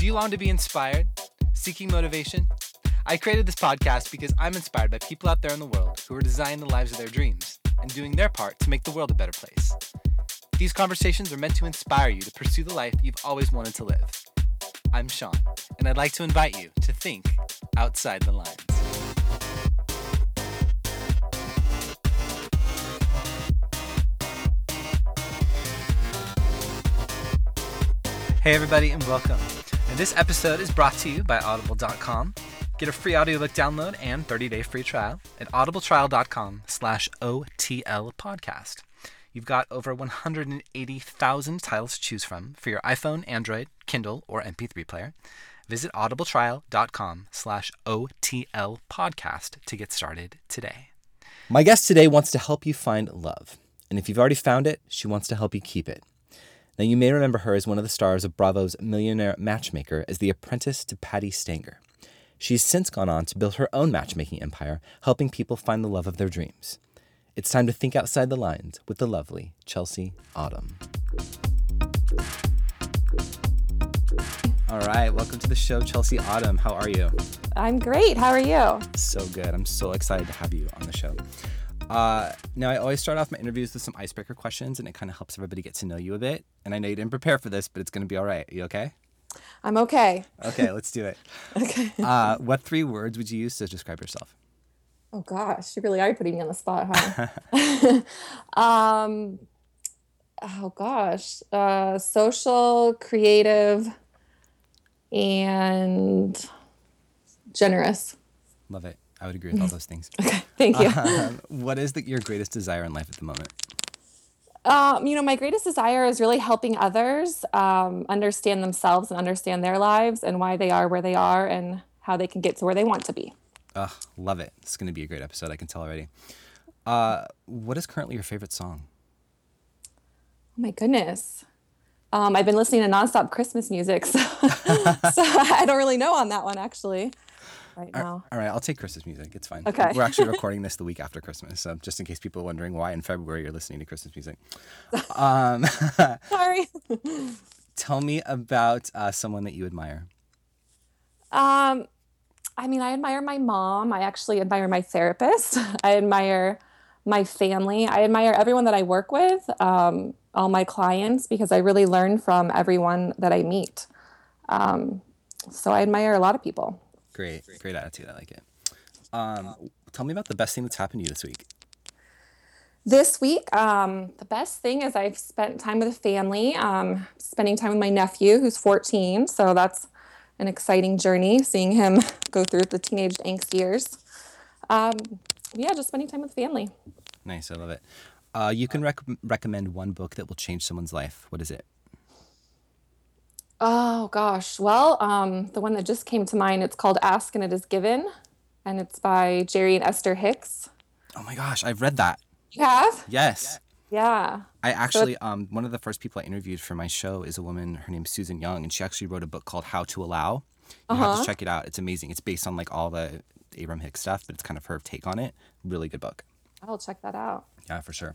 Do you long to be inspired? Seeking motivation? I created this podcast because I'm inspired by people out there in the world who are designing the lives of their dreams and doing their part to make the world a better place. These conversations are meant to inspire you to pursue the life you've always wanted to live. I'm Sean, and I'd like to invite you to think outside the lines. Hey, everybody, and welcome. This episode is brought to you by Audible.com. Get a free audiobook download and 30-day free trial at audibletrial.com slash OTL podcast. You've got over 180,000 titles to choose from for your iPhone, Android, Kindle, or MP3 player. Visit audibletrial.com slash OTL podcast to get started today. My guest today wants to help you find love. And if you've already found it, she wants to help you keep it. Now, you may remember her as one of the stars of Bravo's Millionaire Matchmaker as the apprentice to Patti Stanger. She's since gone on to build her own matchmaking empire, helping people find the love of their dreams. It's time to think outside the lines with the lovely Chelsea Autumn. All right, welcome to the show, Chelsea Autumn. How are you? I'm great. How are you? So good. I'm so excited to have you on the show. Uh, now, I always start off my interviews with some icebreaker questions, and it kind of helps everybody get to know you a bit. And I know you didn't prepare for this, but it's going to be all right. You okay? I'm okay. Okay, let's do it. Okay. Uh, what three words would you use to describe yourself? Oh gosh, you really are putting me on the spot, huh? um, oh gosh, uh, social, creative, and generous. Love it. I would agree with all those things. Okay, thank you. Um, what is the, your greatest desire in life at the moment? Um, you know, my greatest desire is really helping others um, understand themselves and understand their lives and why they are where they are and how they can get to where they want to be. Ugh, love it. It's going to be a great episode. I can tell already. Uh, what is currently your favorite song? Oh my goodness. Um, I've been listening to nonstop Christmas music, so, so I don't really know on that one actually right now. All right, I'll take Christmas music. It's fine. Okay. We're actually recording this the week after Christmas, so just in case people are wondering why in February you're listening to Christmas music. Um, Sorry. tell me about uh, someone that you admire. Um, I mean, I admire my mom. I actually admire my therapist. I admire my family. I admire everyone that I work with, um, all my clients, because I really learn from everyone that I meet. Um, so I admire a lot of people. Great, great attitude. I like it. Um, tell me about the best thing that's happened to you this week. This week, um, the best thing is I've spent time with the family, um, spending time with my nephew who's 14. So that's an exciting journey, seeing him go through the teenage angst years. Um, yeah, just spending time with family. Nice, I love it. Uh, you can rec- recommend one book that will change someone's life. What is it? Oh gosh, well, um, the one that just came to mind, it's called Ask and It Is Given, and it's by Jerry and Esther Hicks. Oh my gosh, I've read that. You have? Yes. Yeah. I actually, um, one of the first people I interviewed for my show is a woman. Her name's Susan Young, and she actually wrote a book called How to Allow. You have to check it out. It's amazing. It's based on like all the Abraham Hicks stuff, but it's kind of her take on it. Really good book. I'll check that out. Yeah, for sure.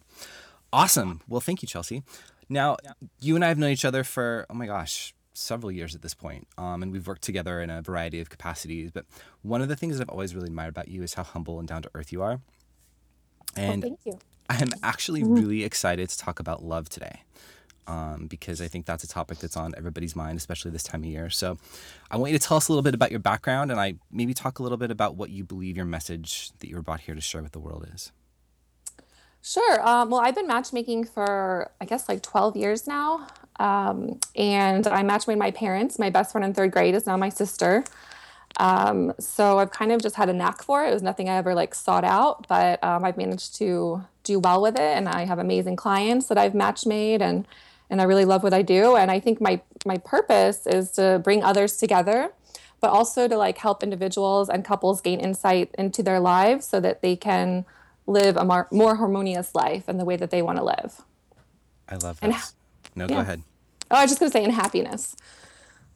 Awesome. Well, thank you, Chelsea. Now, you and I have known each other for, oh my gosh, several years at this point. Um, and we've worked together in a variety of capacities. But one of the things that I've always really admired about you is how humble and down to earth you are. And Thank you. I'm actually really excited to talk about love today. Um, because I think that's a topic that's on everybody's mind, especially this time of year. So, I want you to tell us a little bit about your background, and I maybe talk a little bit about what you believe your message that you were brought here to share with the world is. Sure. Um, well, I've been matchmaking for, I guess, like 12 years now. Um, and I with my parents. My best friend in third grade is now my sister. Um, so I've kind of just had a knack for it. It was nothing I ever like sought out, but um, I've managed to do well with it. And I have amazing clients that I've match made and, and I really love what I do. And I think my, my purpose is to bring others together, but also to like help individuals and couples gain insight into their lives so that they can live a more, more harmonious life in the way that they want to live. I love And No, go ahead. Oh, I was just going to say in happiness.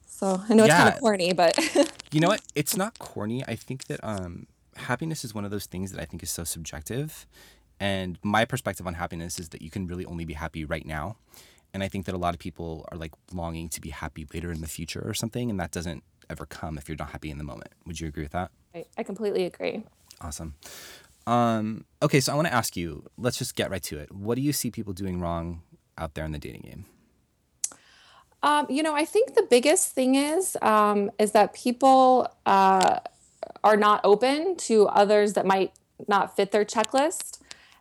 So I know it's kind of corny, but You know what? It's not corny. I think that um, happiness is one of those things that I think is so subjective. And my perspective on happiness is that you can really only be happy right now. And I think that a lot of people are like longing to be happy later in the future or something, and that doesn't ever come if you're not happy in the moment. Would you agree with that? I, I completely agree. Awesome. Um, okay, so I want to ask you. Let's just get right to it. What do you see people doing wrong out there in the dating game? Um, you know, I think the biggest thing is um, is that people uh, are not open to others that might not fit their checklist,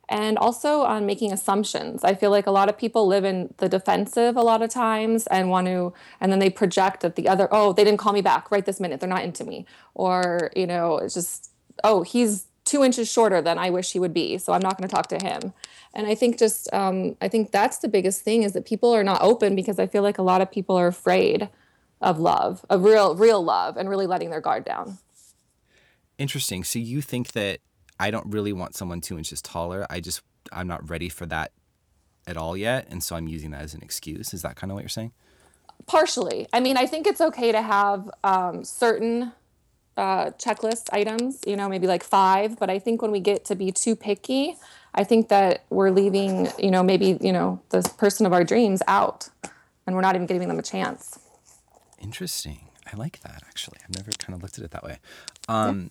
and also on making assumptions. I feel like a lot of people live in the defensive a lot of times and want to, and then they project that the other, oh, they didn't call me back right this minute. They're not into me, or you know, it's just, oh, he's two inches shorter than I wish he would be, so I'm not going to talk to him. And I think just um, I think that's the biggest thing is that people are not open because I feel like a lot of people are afraid of love, of real real love, and really letting their guard down. Interesting. So you think that I don't really want someone two inches taller. I just I'm not ready for that at all yet, and so I'm using that as an excuse. Is that kind of what you're saying? Partially. I mean, I think it's okay to have um, certain uh, checklist items, you know, maybe like five. But I think when we get to be too picky, I think that we're leaving, you know, maybe, you know, the person of our dreams out and we're not even giving them a chance. Interesting. I like that actually. I've never kind of looked at it that way. Um, yeah.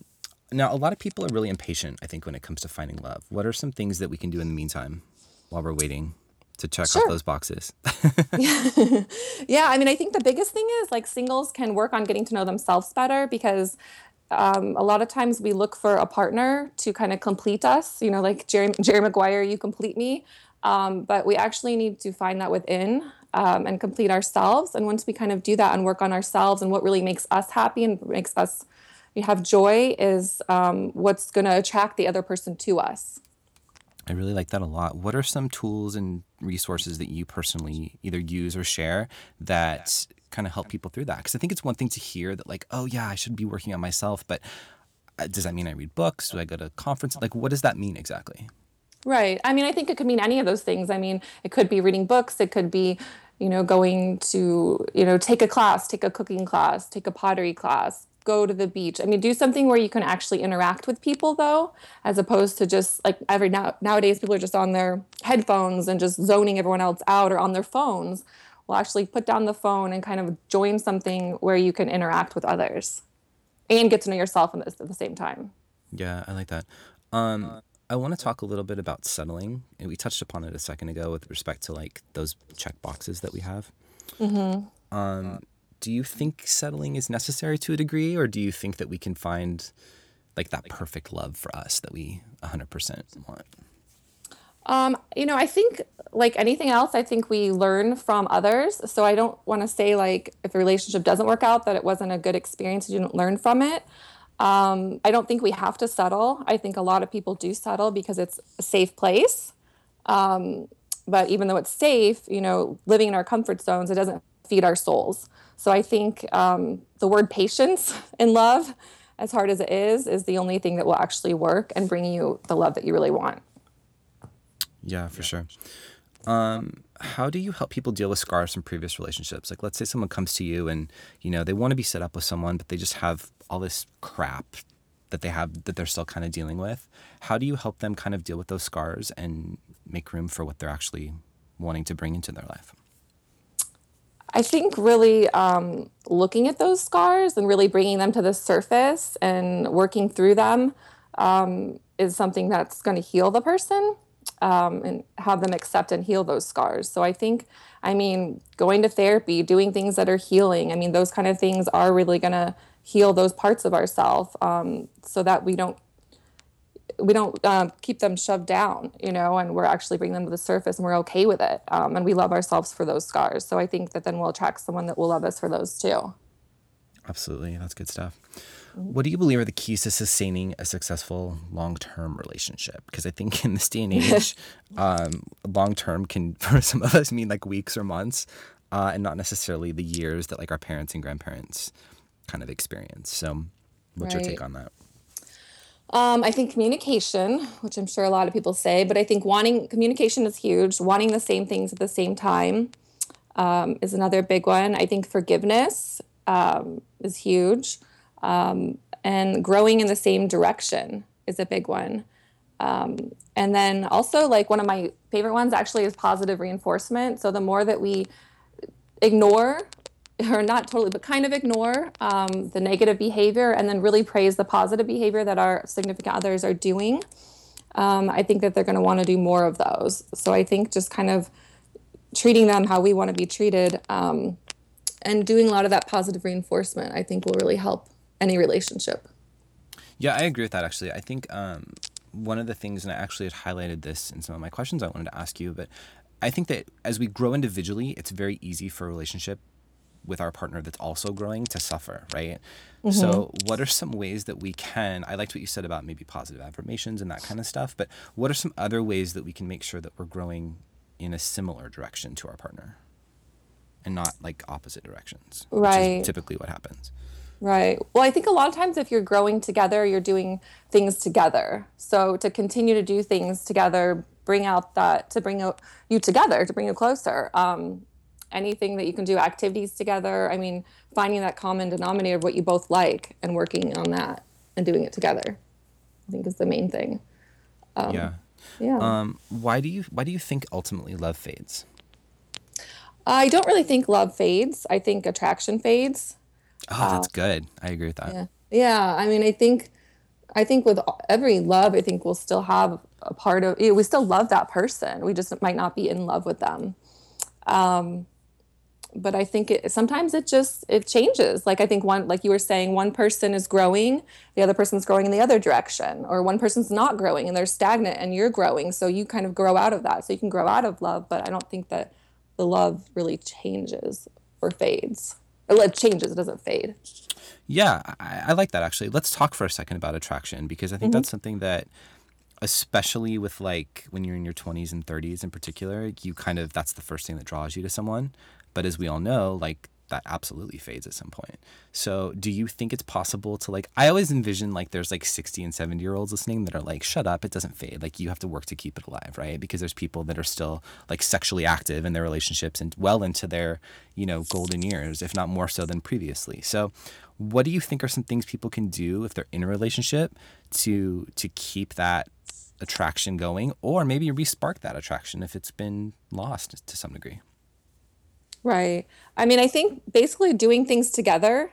Now, a lot of people are really impatient, I think, when it comes to finding love. What are some things that we can do in the meantime while we're waiting to check sure. off those boxes? yeah, I mean, I think the biggest thing is like singles can work on getting to know themselves better because um, a lot of times we look for a partner to kind of complete us, you know, like Jerry, Jerry Maguire, you complete me. Um, but we actually need to find that within um, and complete ourselves. And once we kind of do that and work on ourselves and what really makes us happy and makes us have joy is um, what's going to attract the other person to us. I really like that a lot. What are some tools and resources that you personally either use or share that kind of help people through that? Because I think it's one thing to hear that, like, oh, yeah, I should be working on myself, but uh, does that mean I read books? Do I go to conferences? Like, what does that mean exactly? Right. I mean, I think it could mean any of those things. I mean, it could be reading books, it could be, you know, going to, you know, take a class, take a cooking class, take a pottery class, go to the beach. I mean, do something where you can actually interact with people though, as opposed to just like every now nowadays people are just on their headphones and just zoning everyone else out or on their phones. Well, actually put down the phone and kind of join something where you can interact with others and get to know yourself at the same time. Yeah, I like that. Um, I want to talk a little bit about settling, and we touched upon it a second ago with respect to like those check boxes that we have. Mm-hmm. Um, do you think settling is necessary to a degree, or do you think that we can find like that perfect love for us that we 100% want? Um, you know, I think like anything else, I think we learn from others. So I don't want to say like if a relationship doesn't work out that it wasn't a good experience, you didn't learn from it. Um, I don't think we have to settle. I think a lot of people do settle because it's a safe place. Um, but even though it's safe, you know, living in our comfort zones, it doesn't feed our souls. So I think um, the word patience in love, as hard as it is, is the only thing that will actually work and bring you the love that you really want. Yeah, for sure. Um, how do you help people deal with scars from previous relationships? Like, let's say someone comes to you and you know they want to be set up with someone, but they just have all this crap that they have that they're still kind of dealing with. How do you help them kind of deal with those scars and make room for what they're actually wanting to bring into their life? I think really um, looking at those scars and really bringing them to the surface and working through them um, is something that's going to heal the person um, and have them accept and heal those scars. So I think, I mean, going to therapy, doing things that are healing, I mean, those kind of things are really going to heal those parts of ourselves um, so that we don't we don't um, keep them shoved down, you know, and we're actually bringing them to the surface and we're okay with it. Um, and we love ourselves for those scars. So I think that then we'll attract someone that will love us for those too. Absolutely. That's good stuff. What do you believe are the keys to sustaining a successful long term relationship? Because I think in this day and age, um, long term can, for some of us, mean like weeks or months, uh, and not necessarily the years that like our parents and grandparents kind of experience. So, what's right. your take on that? Um, I think communication, which I'm sure a lot of people say, but I think wanting communication is huge. Wanting the same things at the same time um, is another big one. I think forgiveness um, is huge, um, and growing in the same direction is a big one. Um, and then also, like one of my favorite ones actually is positive reinforcement. So the more that we ignore, or not totally, but kind of ignore um, the negative behavior and then really praise the positive behavior that our significant others are doing, um, I think that they're going to want to do more of those. So I think just kind of treating them how we want to be treated um, and doing a lot of that positive reinforcement, I think will really help any relationship. Yeah, I agree with that actually. I think um, one of the things, and I actually had highlighted this in some of my questions I wanted to ask you, but I think that as we grow individually, it's very easy for a relationship with our partner that's also growing to suffer, right? Mm-hmm. So, what are some ways that we can? I liked what you said about maybe positive affirmations and that kind of stuff, but what are some other ways that we can make sure that we're growing in a similar direction to our partner and not like opposite directions? Right. typically what happens. Right. Well, I think a lot of times if you're growing together, you're doing things together. So to continue to do things together, bring out that to bring you together, to bring you closer. Um, anything that you can do, activities together. I mean, finding that common denominator of what you both like and working on that and doing it together. I think is the main thing. Um, yeah. Yeah. Um, why do you Why do you think ultimately love fades? I don't really think love fades. I think attraction fades. Oh, that's uh, good. I agree with that. Yeah. Yeah. I mean, I think, I think with every love, I think we'll still have a part of, you know, we still love that person. We just might not be in love with them. Um, but I think it sometimes it just it changes. Like I think one like you were saying, one person is growing, the other person's growing in the other direction, or one person's not growing and they're stagnant and you're growing. So you kind of grow out of that. So you can grow out of love, but I don't think that the love really changes or fades it changes, it doesn't fade. Yeah, I, I, like that actually. Let's talk for a second about attraction because I think mm-hmm. that's something that, especially with like when you're in your 20s and 30s in particular, you kind of that's the first thing that draws you to someone. But as we all know, like that absolutely fades at some point. So, do you think it's possible to like? I always envision like there's like 60 and 70 year olds listening that are like, shut up, it doesn't fade. Like, you have to work to keep it alive, right? Because there's people that are still like sexually active in their relationships and well into their, you know, golden years, if not more so than previously. So, what do you think are some things people can do if they're in a relationship to to keep that attraction going or maybe respark that attraction if it's been lost to some degree? Right. I mean, I think basically doing things together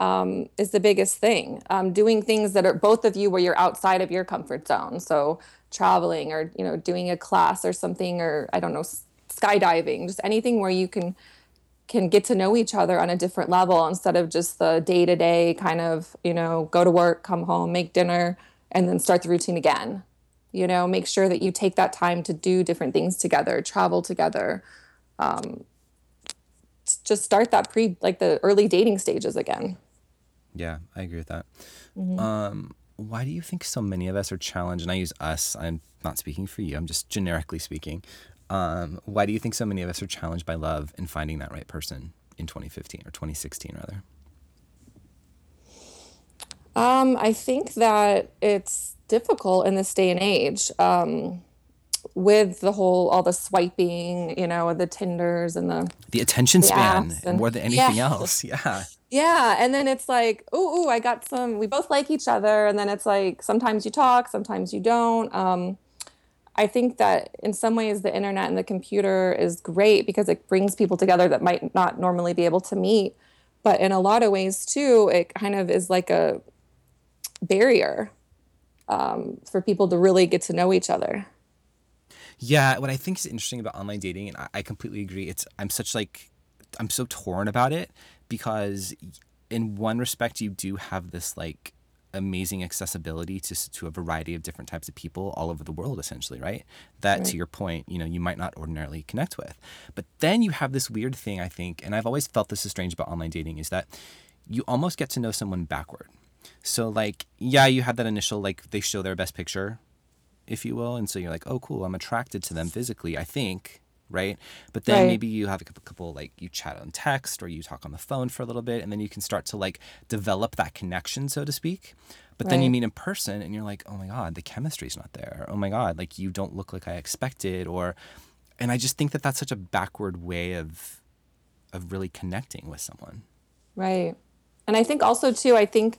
um, is the biggest thing. Um, doing things that are both of you where you're outside of your comfort zone. So traveling or you know doing a class or something or I don't know skydiving, just anything where you can can get to know each other on a different level instead of just the day to day kind of you know go to work, come home, make dinner, and then start the routine again. You know, make sure that you take that time to do different things together, travel together. Um, just start that pre like the early dating stages again. Yeah, I agree with that. Mm-hmm. Um, why do you think so many of us are challenged? And I use us. I'm not speaking for you. I'm just generically speaking. Um, why do you think so many of us are challenged by love and finding that right person in 2015 or 2016 rather? Um, I think that it's difficult in this day and age. Um, with the whole all the swiping, you know, the Tinders and the the attention the span and, more than anything yeah. else. Yeah. Yeah, and then it's like, oh, I got some. We both like each other, and then it's like sometimes you talk, sometimes you don't. Um, I think that in some ways the internet and the computer is great because it brings people together that might not normally be able to meet. But in a lot of ways too, it kind of is like a barrier um, for people to really get to know each other. Yeah, what I think is interesting about online dating, and I, I completely agree. It's I'm such like I'm so torn about it because in one respect you do have this like amazing accessibility to to a variety of different types of people all over the world essentially right that right. to your point you know you might not ordinarily connect with but then you have this weird thing i think and i've always felt this is strange about online dating is that you almost get to know someone backward so like yeah you have that initial like they show their best picture if you will. And so you're like, oh, cool, I'm attracted to them physically, I think, right? But then right. maybe you have a couple, like, you chat on text or you talk on the phone for a little bit, and then you can start to like develop that connection, so to speak. But right. then you meet in person and you're like, oh my God, the chemistry's not there. Oh my God, like, you don't look like I expected. Or, and I just think that that's such a backward way of, of really connecting with someone. Right. And I think also, too, I think,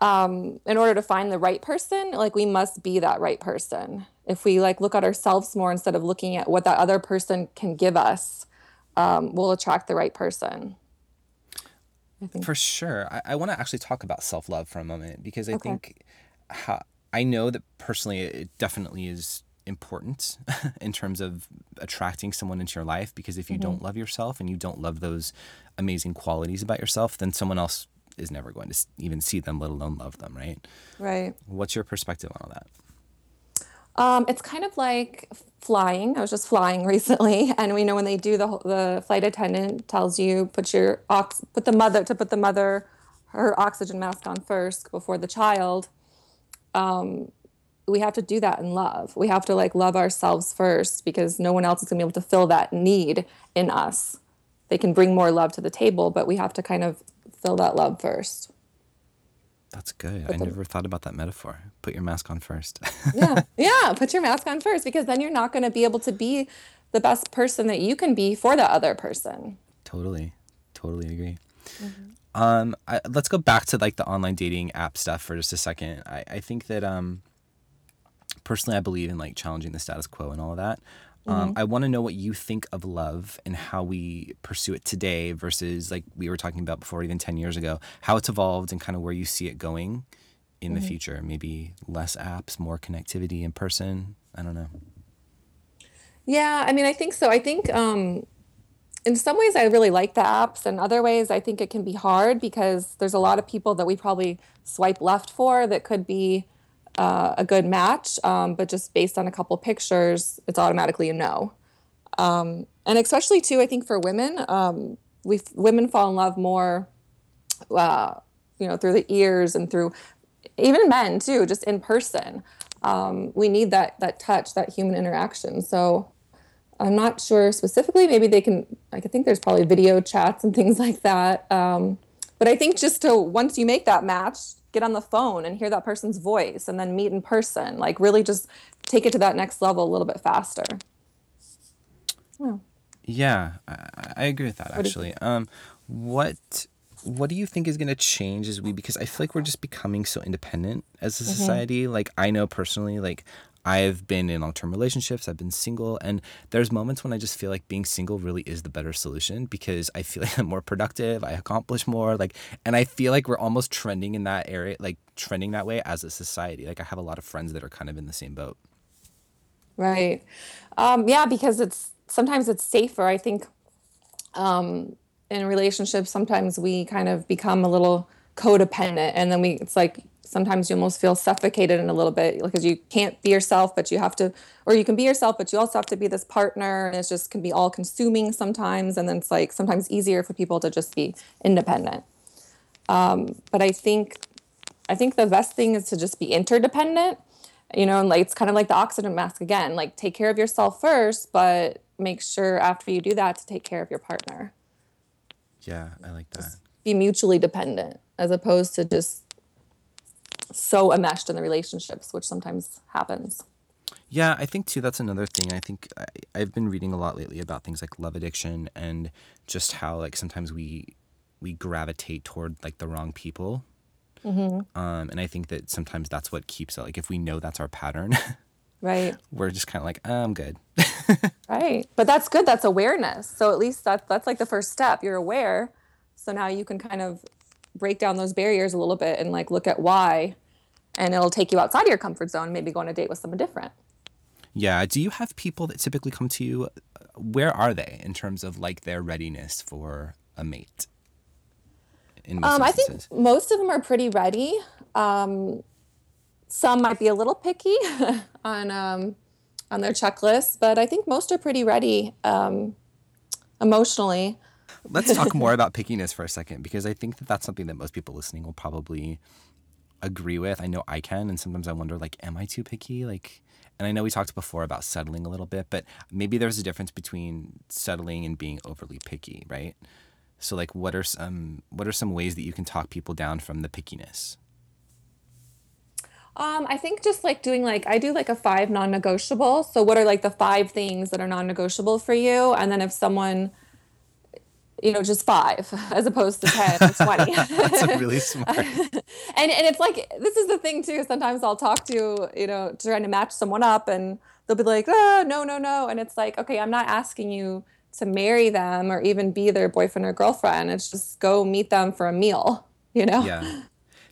um, in order to find the right person, like we must be that right person. If we like look at ourselves more instead of looking at what that other person can give us, um, we'll attract the right person. For sure. I, I want to actually talk about self love for a moment because I okay. think how, I know that personally it definitely is important in terms of attracting someone into your life because if you mm-hmm. don't love yourself and you don't love those amazing qualities about yourself, then someone else is never going to even see them, let alone love them, right? Right. What's your perspective on all that? Um, it's kind of like flying. I was just flying recently, and we know when they do the the flight attendant tells you put your ox put the mother to put the mother her oxygen mask on first before the child. Um, we have to do that in love. We have to like love ourselves first because no one else is gonna be able to fill that need in us. They can bring more love to the table, but we have to kind of fill that love first. That's good. Put I never thought about that metaphor. Put your mask on first. yeah. Yeah. Put your mask on first because then you're not going to be able to be the best person that you can be for the other person. Totally. Totally agree. Mm-hmm. Um, I, let's go back to like the online dating app stuff for just a second. I, I think that um, personally, I believe in like challenging the status quo and all of that. Um, mm-hmm. I want to know what you think of love and how we pursue it today versus like we were talking about before, even 10 years ago, how it's evolved and kind of where you see it going in mm-hmm. the future. Maybe less apps, more connectivity in person. I don't know. Yeah, I mean, I think so. I think um, in some ways I really like the apps, and other ways I think it can be hard because there's a lot of people that we probably swipe left for that could be uh, a good match, um, but just based on a couple pictures, it's automatically a no. Um, and especially too, I think for women, um, we women fall in love more, uh, you know, through the ears and through even men too, just in person. Um, we need that that touch, that human interaction. So I'm not sure specifically. Maybe they can. I think there's probably video chats and things like that. Um, but I think just to once you make that match, get on the phone and hear that person's voice and then meet in person like really just take it to that next level a little bit faster. Yeah, yeah I, agree with that actually. um what what do you think is going to change as we because i feel like we're just becoming so independent as a mm-hmm. society. Like i know personally like I've been in long term relationships, I've been single, and there's moments when I just feel like being single really is the better solution because I feel like I'm more productive, I accomplish more, like, and I feel like we're almost trending in that area, like trending that way as a society. Like, I have a lot of friends that are kind of in the same boat. Right. Um, yeah, because it's sometimes it's safer. I think um, in relationships, sometimes we kind of become a little codependent and then we, it's like, sometimes you almost feel suffocated in a little bit because you can't be yourself but you have to or you can be yourself but you also have to be this partner and it just can be all consuming sometimes and then it's like sometimes easier for people to just be independent. Um, but i think i think the best thing is to just be interdependent you know and like it's kind of like the oxygen mask again like take care of yourself first but make sure after you do that to take care of your partner. Yeah i like that. Just be mutually dependent as opposed to just so enmeshed in the relationships, which sometimes happens. Yeah, I think too that's another thing. I think I, I've been reading a lot lately about things like love addiction and just how like sometimes we we gravitate toward like the wrong people. Mm-hmm. Um, and I think that sometimes that's what keeps it. Like if we know that's our pattern, right? We're just kind of like, oh, I'm good. right, but that's good. That's awareness. So at least that that's like the first step. You're aware. So now you can kind of break down those barriers a little bit and like look at why and it'll take you outside of your comfort zone maybe go on a date with someone different. Yeah. Do you have people that typically come to you where are they in terms of like their readiness for a mate? Um, i think most of them are pretty ready. Um, some might be a little picky on um, on their checklist but i think most are pretty ready um, emotionally Let's talk more about pickiness for a second because I think that that's something that most people listening will probably agree with. I know I can, and sometimes I wonder, like, am I too picky? Like, and I know we talked before about settling a little bit, but maybe there's a difference between settling and being overly picky, right? So, like, what are some what are some ways that you can talk people down from the pickiness? Um, I think just like doing like I do like a five non-negotiable. So, what are like the five things that are non-negotiable for you? And then if someone you know, just five as opposed to 10 or 20. That's really smart. and and it's like this is the thing too. Sometimes I'll talk to, you know, trying to match someone up and they'll be like, oh, no, no, no. And it's like, okay, I'm not asking you to marry them or even be their boyfriend or girlfriend. It's just go meet them for a meal, you know? Yeah.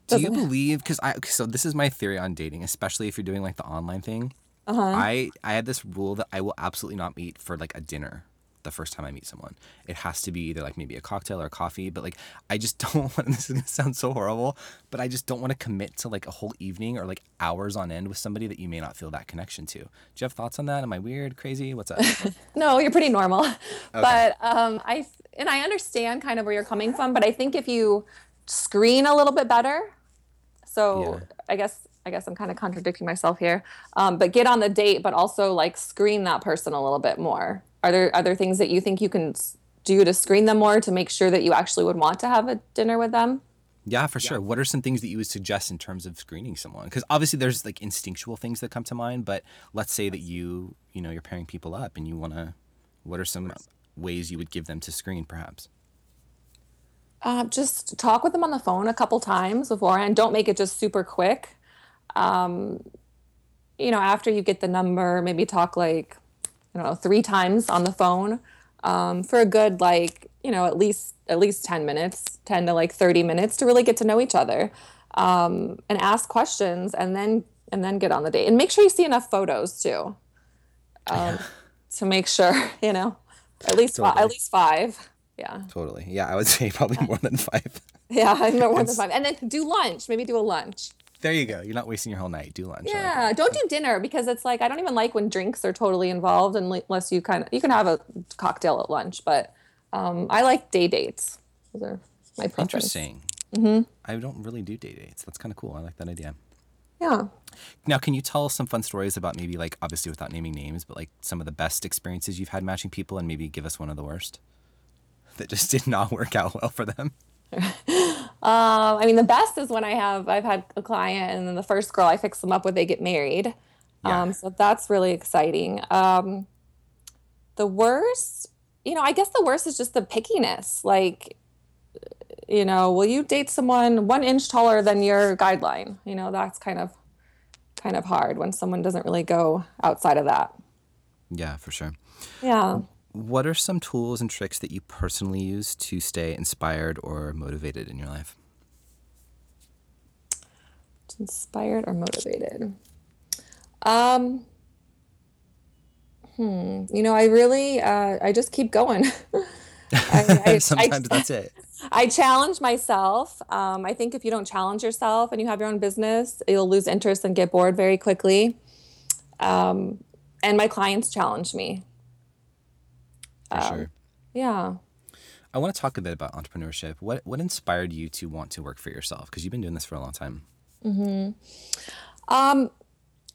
Do you believe because I so this is my theory on dating, especially if you're doing like the online thing. Uh-huh. I I had this rule that I will absolutely not meet for like a dinner the first time I meet someone. It has to be either like maybe a cocktail or a coffee, but like I just don't want this is gonna sound so horrible, but I just don't want to commit to like a whole evening or like hours on end with somebody that you may not feel that connection to. Do you have thoughts on that? Am I weird, crazy? What's up? no, you're pretty normal. Okay. But um I and I understand kind of where you're coming from, but I think if you screen a little bit better, so Yeah. I guess I guess I'm kind of contradicting myself here. Um, but get on the date, but also like screen that person a little bit more. Are there other things that you think you can do to screen them more to make sure that you actually would want to have a dinner with them? Yeah, for sure. What are some things that you would suggest in terms of screening someone? Because obviously there's like instinctual things that come to mind, but let's say that you, you know, you're pairing people up and you want to, what are some ways you would give them to screen perhaps? Uh, just talk with them on the phone a couple times beforehand. Don't make it just super quick. Um, you know, after you get the number, maybe talk like, I don't know, three times on the phone um, for a good like, you know, at least at least ten minutes, ten to like thirty minutes to really get to know each other, um, and ask questions, and then and then get on the date, and make sure you see enough photos too, um, to make sure you know, at least Totally. at least five. Yeah. Totally. Yeah, I would say probably more than five. Yeah, more than five. And then do lunch. Maybe do a lunch. There you go. You're not wasting your whole night. Do lunch. I like. Yeah, don't do dinner because it's like I don't even like when drinks are totally involved unless you kind of you can have a cocktail at lunch, but um, I like day dates. Those are my preference. Interesting. Mm-hmm. I don't really do day dates. That's kind of cool. I like that idea. Yeah. Now, can you tell some fun stories about maybe like obviously without naming names, but like some of the best experiences you've had matching people, and maybe give us one of the worst that just did not work out well for them? Um, I mean, the best is when I have I've had a client and then the first girl I fix them up with they get married. Yeah. Um, so that's really exciting. Um, the worst, you know, I guess the worst is just the pickiness. Like, you know, will you date someone one inch taller than your guideline? You know, that's kind of kind of hard when someone doesn't really go outside of that. Yeah, for sure. Yeah. What are some tools and tricks that you personally use to stay inspired or motivated in your life? inspired or motivated? Um hmm you know i really uh i just keep going. I, I, Sometimes I, that's it. I challenge myself. Um, i think if you don't challenge yourself and you have your own business you'll lose interest and get bored very quickly. Um, and my clients challenge me For sure. yeah I want to talk a bit about entrepreneurship. What what inspired you to want to work for yourself? Because you've been doing this for a long time. Um,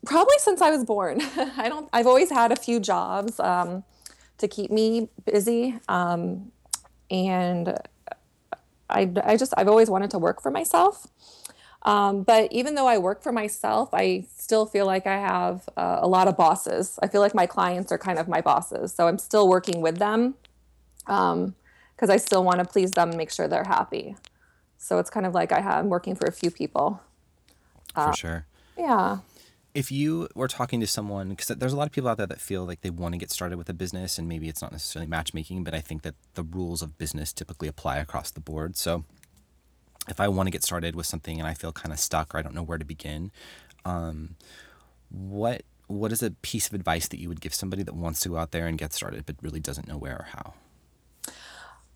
probably since I was born. I don't. I've always had a few jobs um, to keep me busy, um, and I, I just I've always wanted to work for myself. Um, but even though I work for myself, I still feel like I have uh, a lot of bosses. I feel like my clients are kind of my bosses, so I'm still working with them because I still want to please them and make sure they're happy. So it's kind of like I have, I'm working for a few people. for sure. Yeah. If you were talking to someone, because there's a lot of people out there that feel like they want to get started with a business, and maybe it's not necessarily matchmaking, but I think that the rules of business typically apply across the board. So if I want to get started with something and I feel kind of stuck or I don't know where to begin, um, what what is a piece of advice that you would give somebody that wants to go out there and get started but really doesn't know where or how?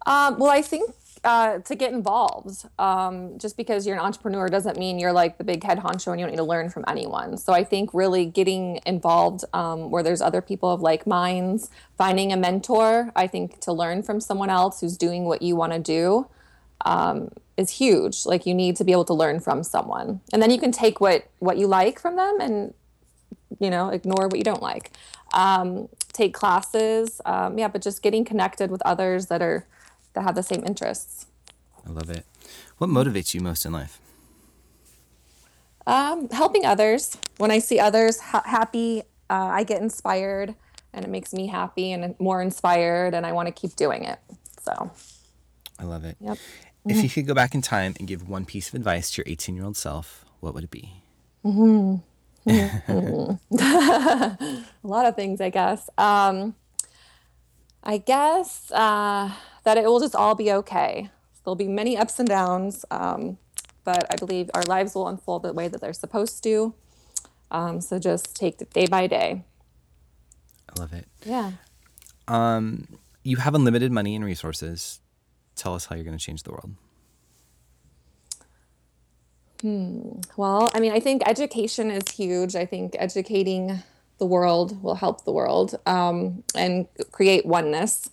Um, well, I think uh, to get involved, um, just because you're an entrepreneur doesn't mean you're like the big head honcho and you don't need to learn from anyone. So I think really getting involved um, where there's other people of like minds, finding a mentor, I think to learn from someone else who's doing what you want to do um, is huge. Like you need to be able to learn from someone, and then you can take what what you like from them and you know ignore what you don't like. Um, take classes, um, yeah, but just getting connected with others that are that have the same interests. I love it. What motivates you most in life? Um, helping others. When I see others ha- happy, uh, I get inspired, and it makes me happy and more inspired, and I want to keep doing it. So, I love it. Yep. If you could go back in time and give one piece of advice to your 18 year old self, what would it be? a lot of things, I guess. Um, I guess uh, that it will just all be okay. There'll be many ups and downs, um, but I believe our lives will unfold the way that they're supposed to. Um, so just take it day by day. I love it. Yeah. Um, you have unlimited money and resources. Tell us how you're going to change the world. Hmm. Well, I mean, I think education is huge. I think educating the world will help the world um, and create oneness.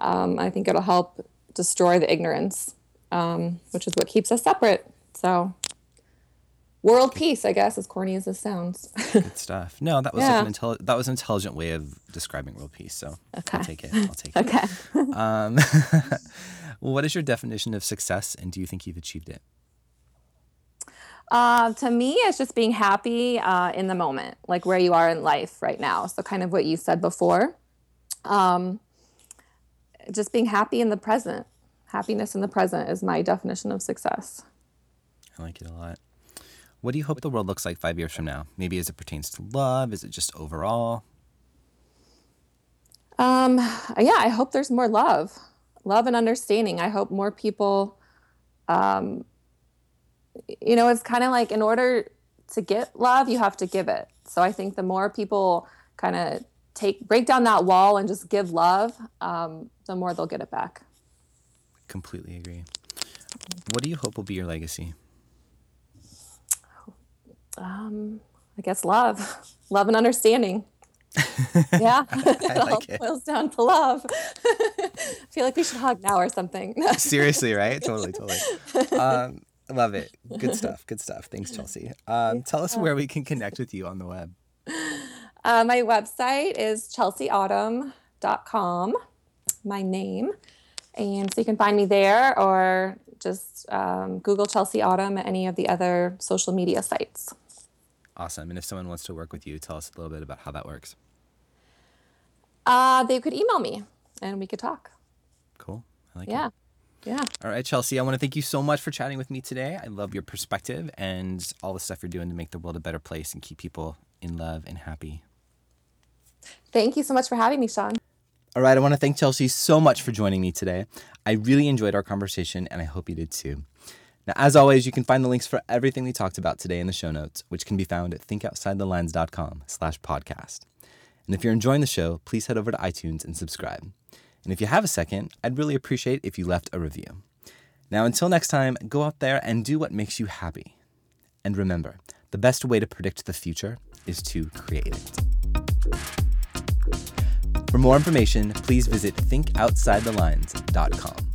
Um, I think it'll help destroy the ignorance, um, which is what keeps us separate. So, world peace, I guess, as corny as this sounds. Good stuff. No, that was like an intelli- that was an intelligent way of describing world peace. So Okay. I'll take it. I'll take it. okay. What is your definition of success, and do you think you've achieved it? Uh, to me, it's just being happy uh, in the moment, like where you are in life right now. So, kind of what you said before. Um, just being happy in the present. Happiness in the present is my definition of success. I like it a lot. What do you hope the world looks like five years from now? Maybe as it pertains to love? Is it just overall? Um, yeah, I hope there's more love, love and understanding. I hope more people, um, you know, it's kind of like in order to get love, you have to give it. So I think the more people kind of take break down that wall and just give love, um, the more they'll get it back. Completely agree. What do you hope will be your legacy? Um, I guess love, love and understanding. yeah, it all like it. boils down to love. I feel like we should hug now or something. Seriously, right? totally, totally. Um, love it. Good stuff. Good stuff. Thanks, Chelsea. Um, tell us where we can connect with you on the web. Uh, my website is chelseaautumn.com, my name. And so you can find me there or just um, Google Chelsea Autumn at any of the other social media sites. Awesome. And if someone wants to work with you, tell us a little bit about how that works. Uh, they could email me and we could talk. Cool. I like it. Yeah. it. Yeah. All right, Chelsea, I want to thank you so much for chatting with me today. I love your perspective and all the stuff you're doing to make the world a better place and keep people in love and happy. Thank you so much for having me, Sean. All right, I want to thank Chelsea so much for joining me today. I really enjoyed our conversation and I hope you did too. Now, as always, you can find the links for everything we talked about today in the show notes, which can be found at thinkoutside-the-lines.com slash podcast. And if you're enjoying the show, please head over to iTunes and subscribe. And if you have a second, I'd really appreciate if you left a review. Now, until next time, go out there and do what makes you happy. And remember, the best way to predict the future is to create it. For more information, please visit thinkoutsidethelines.com.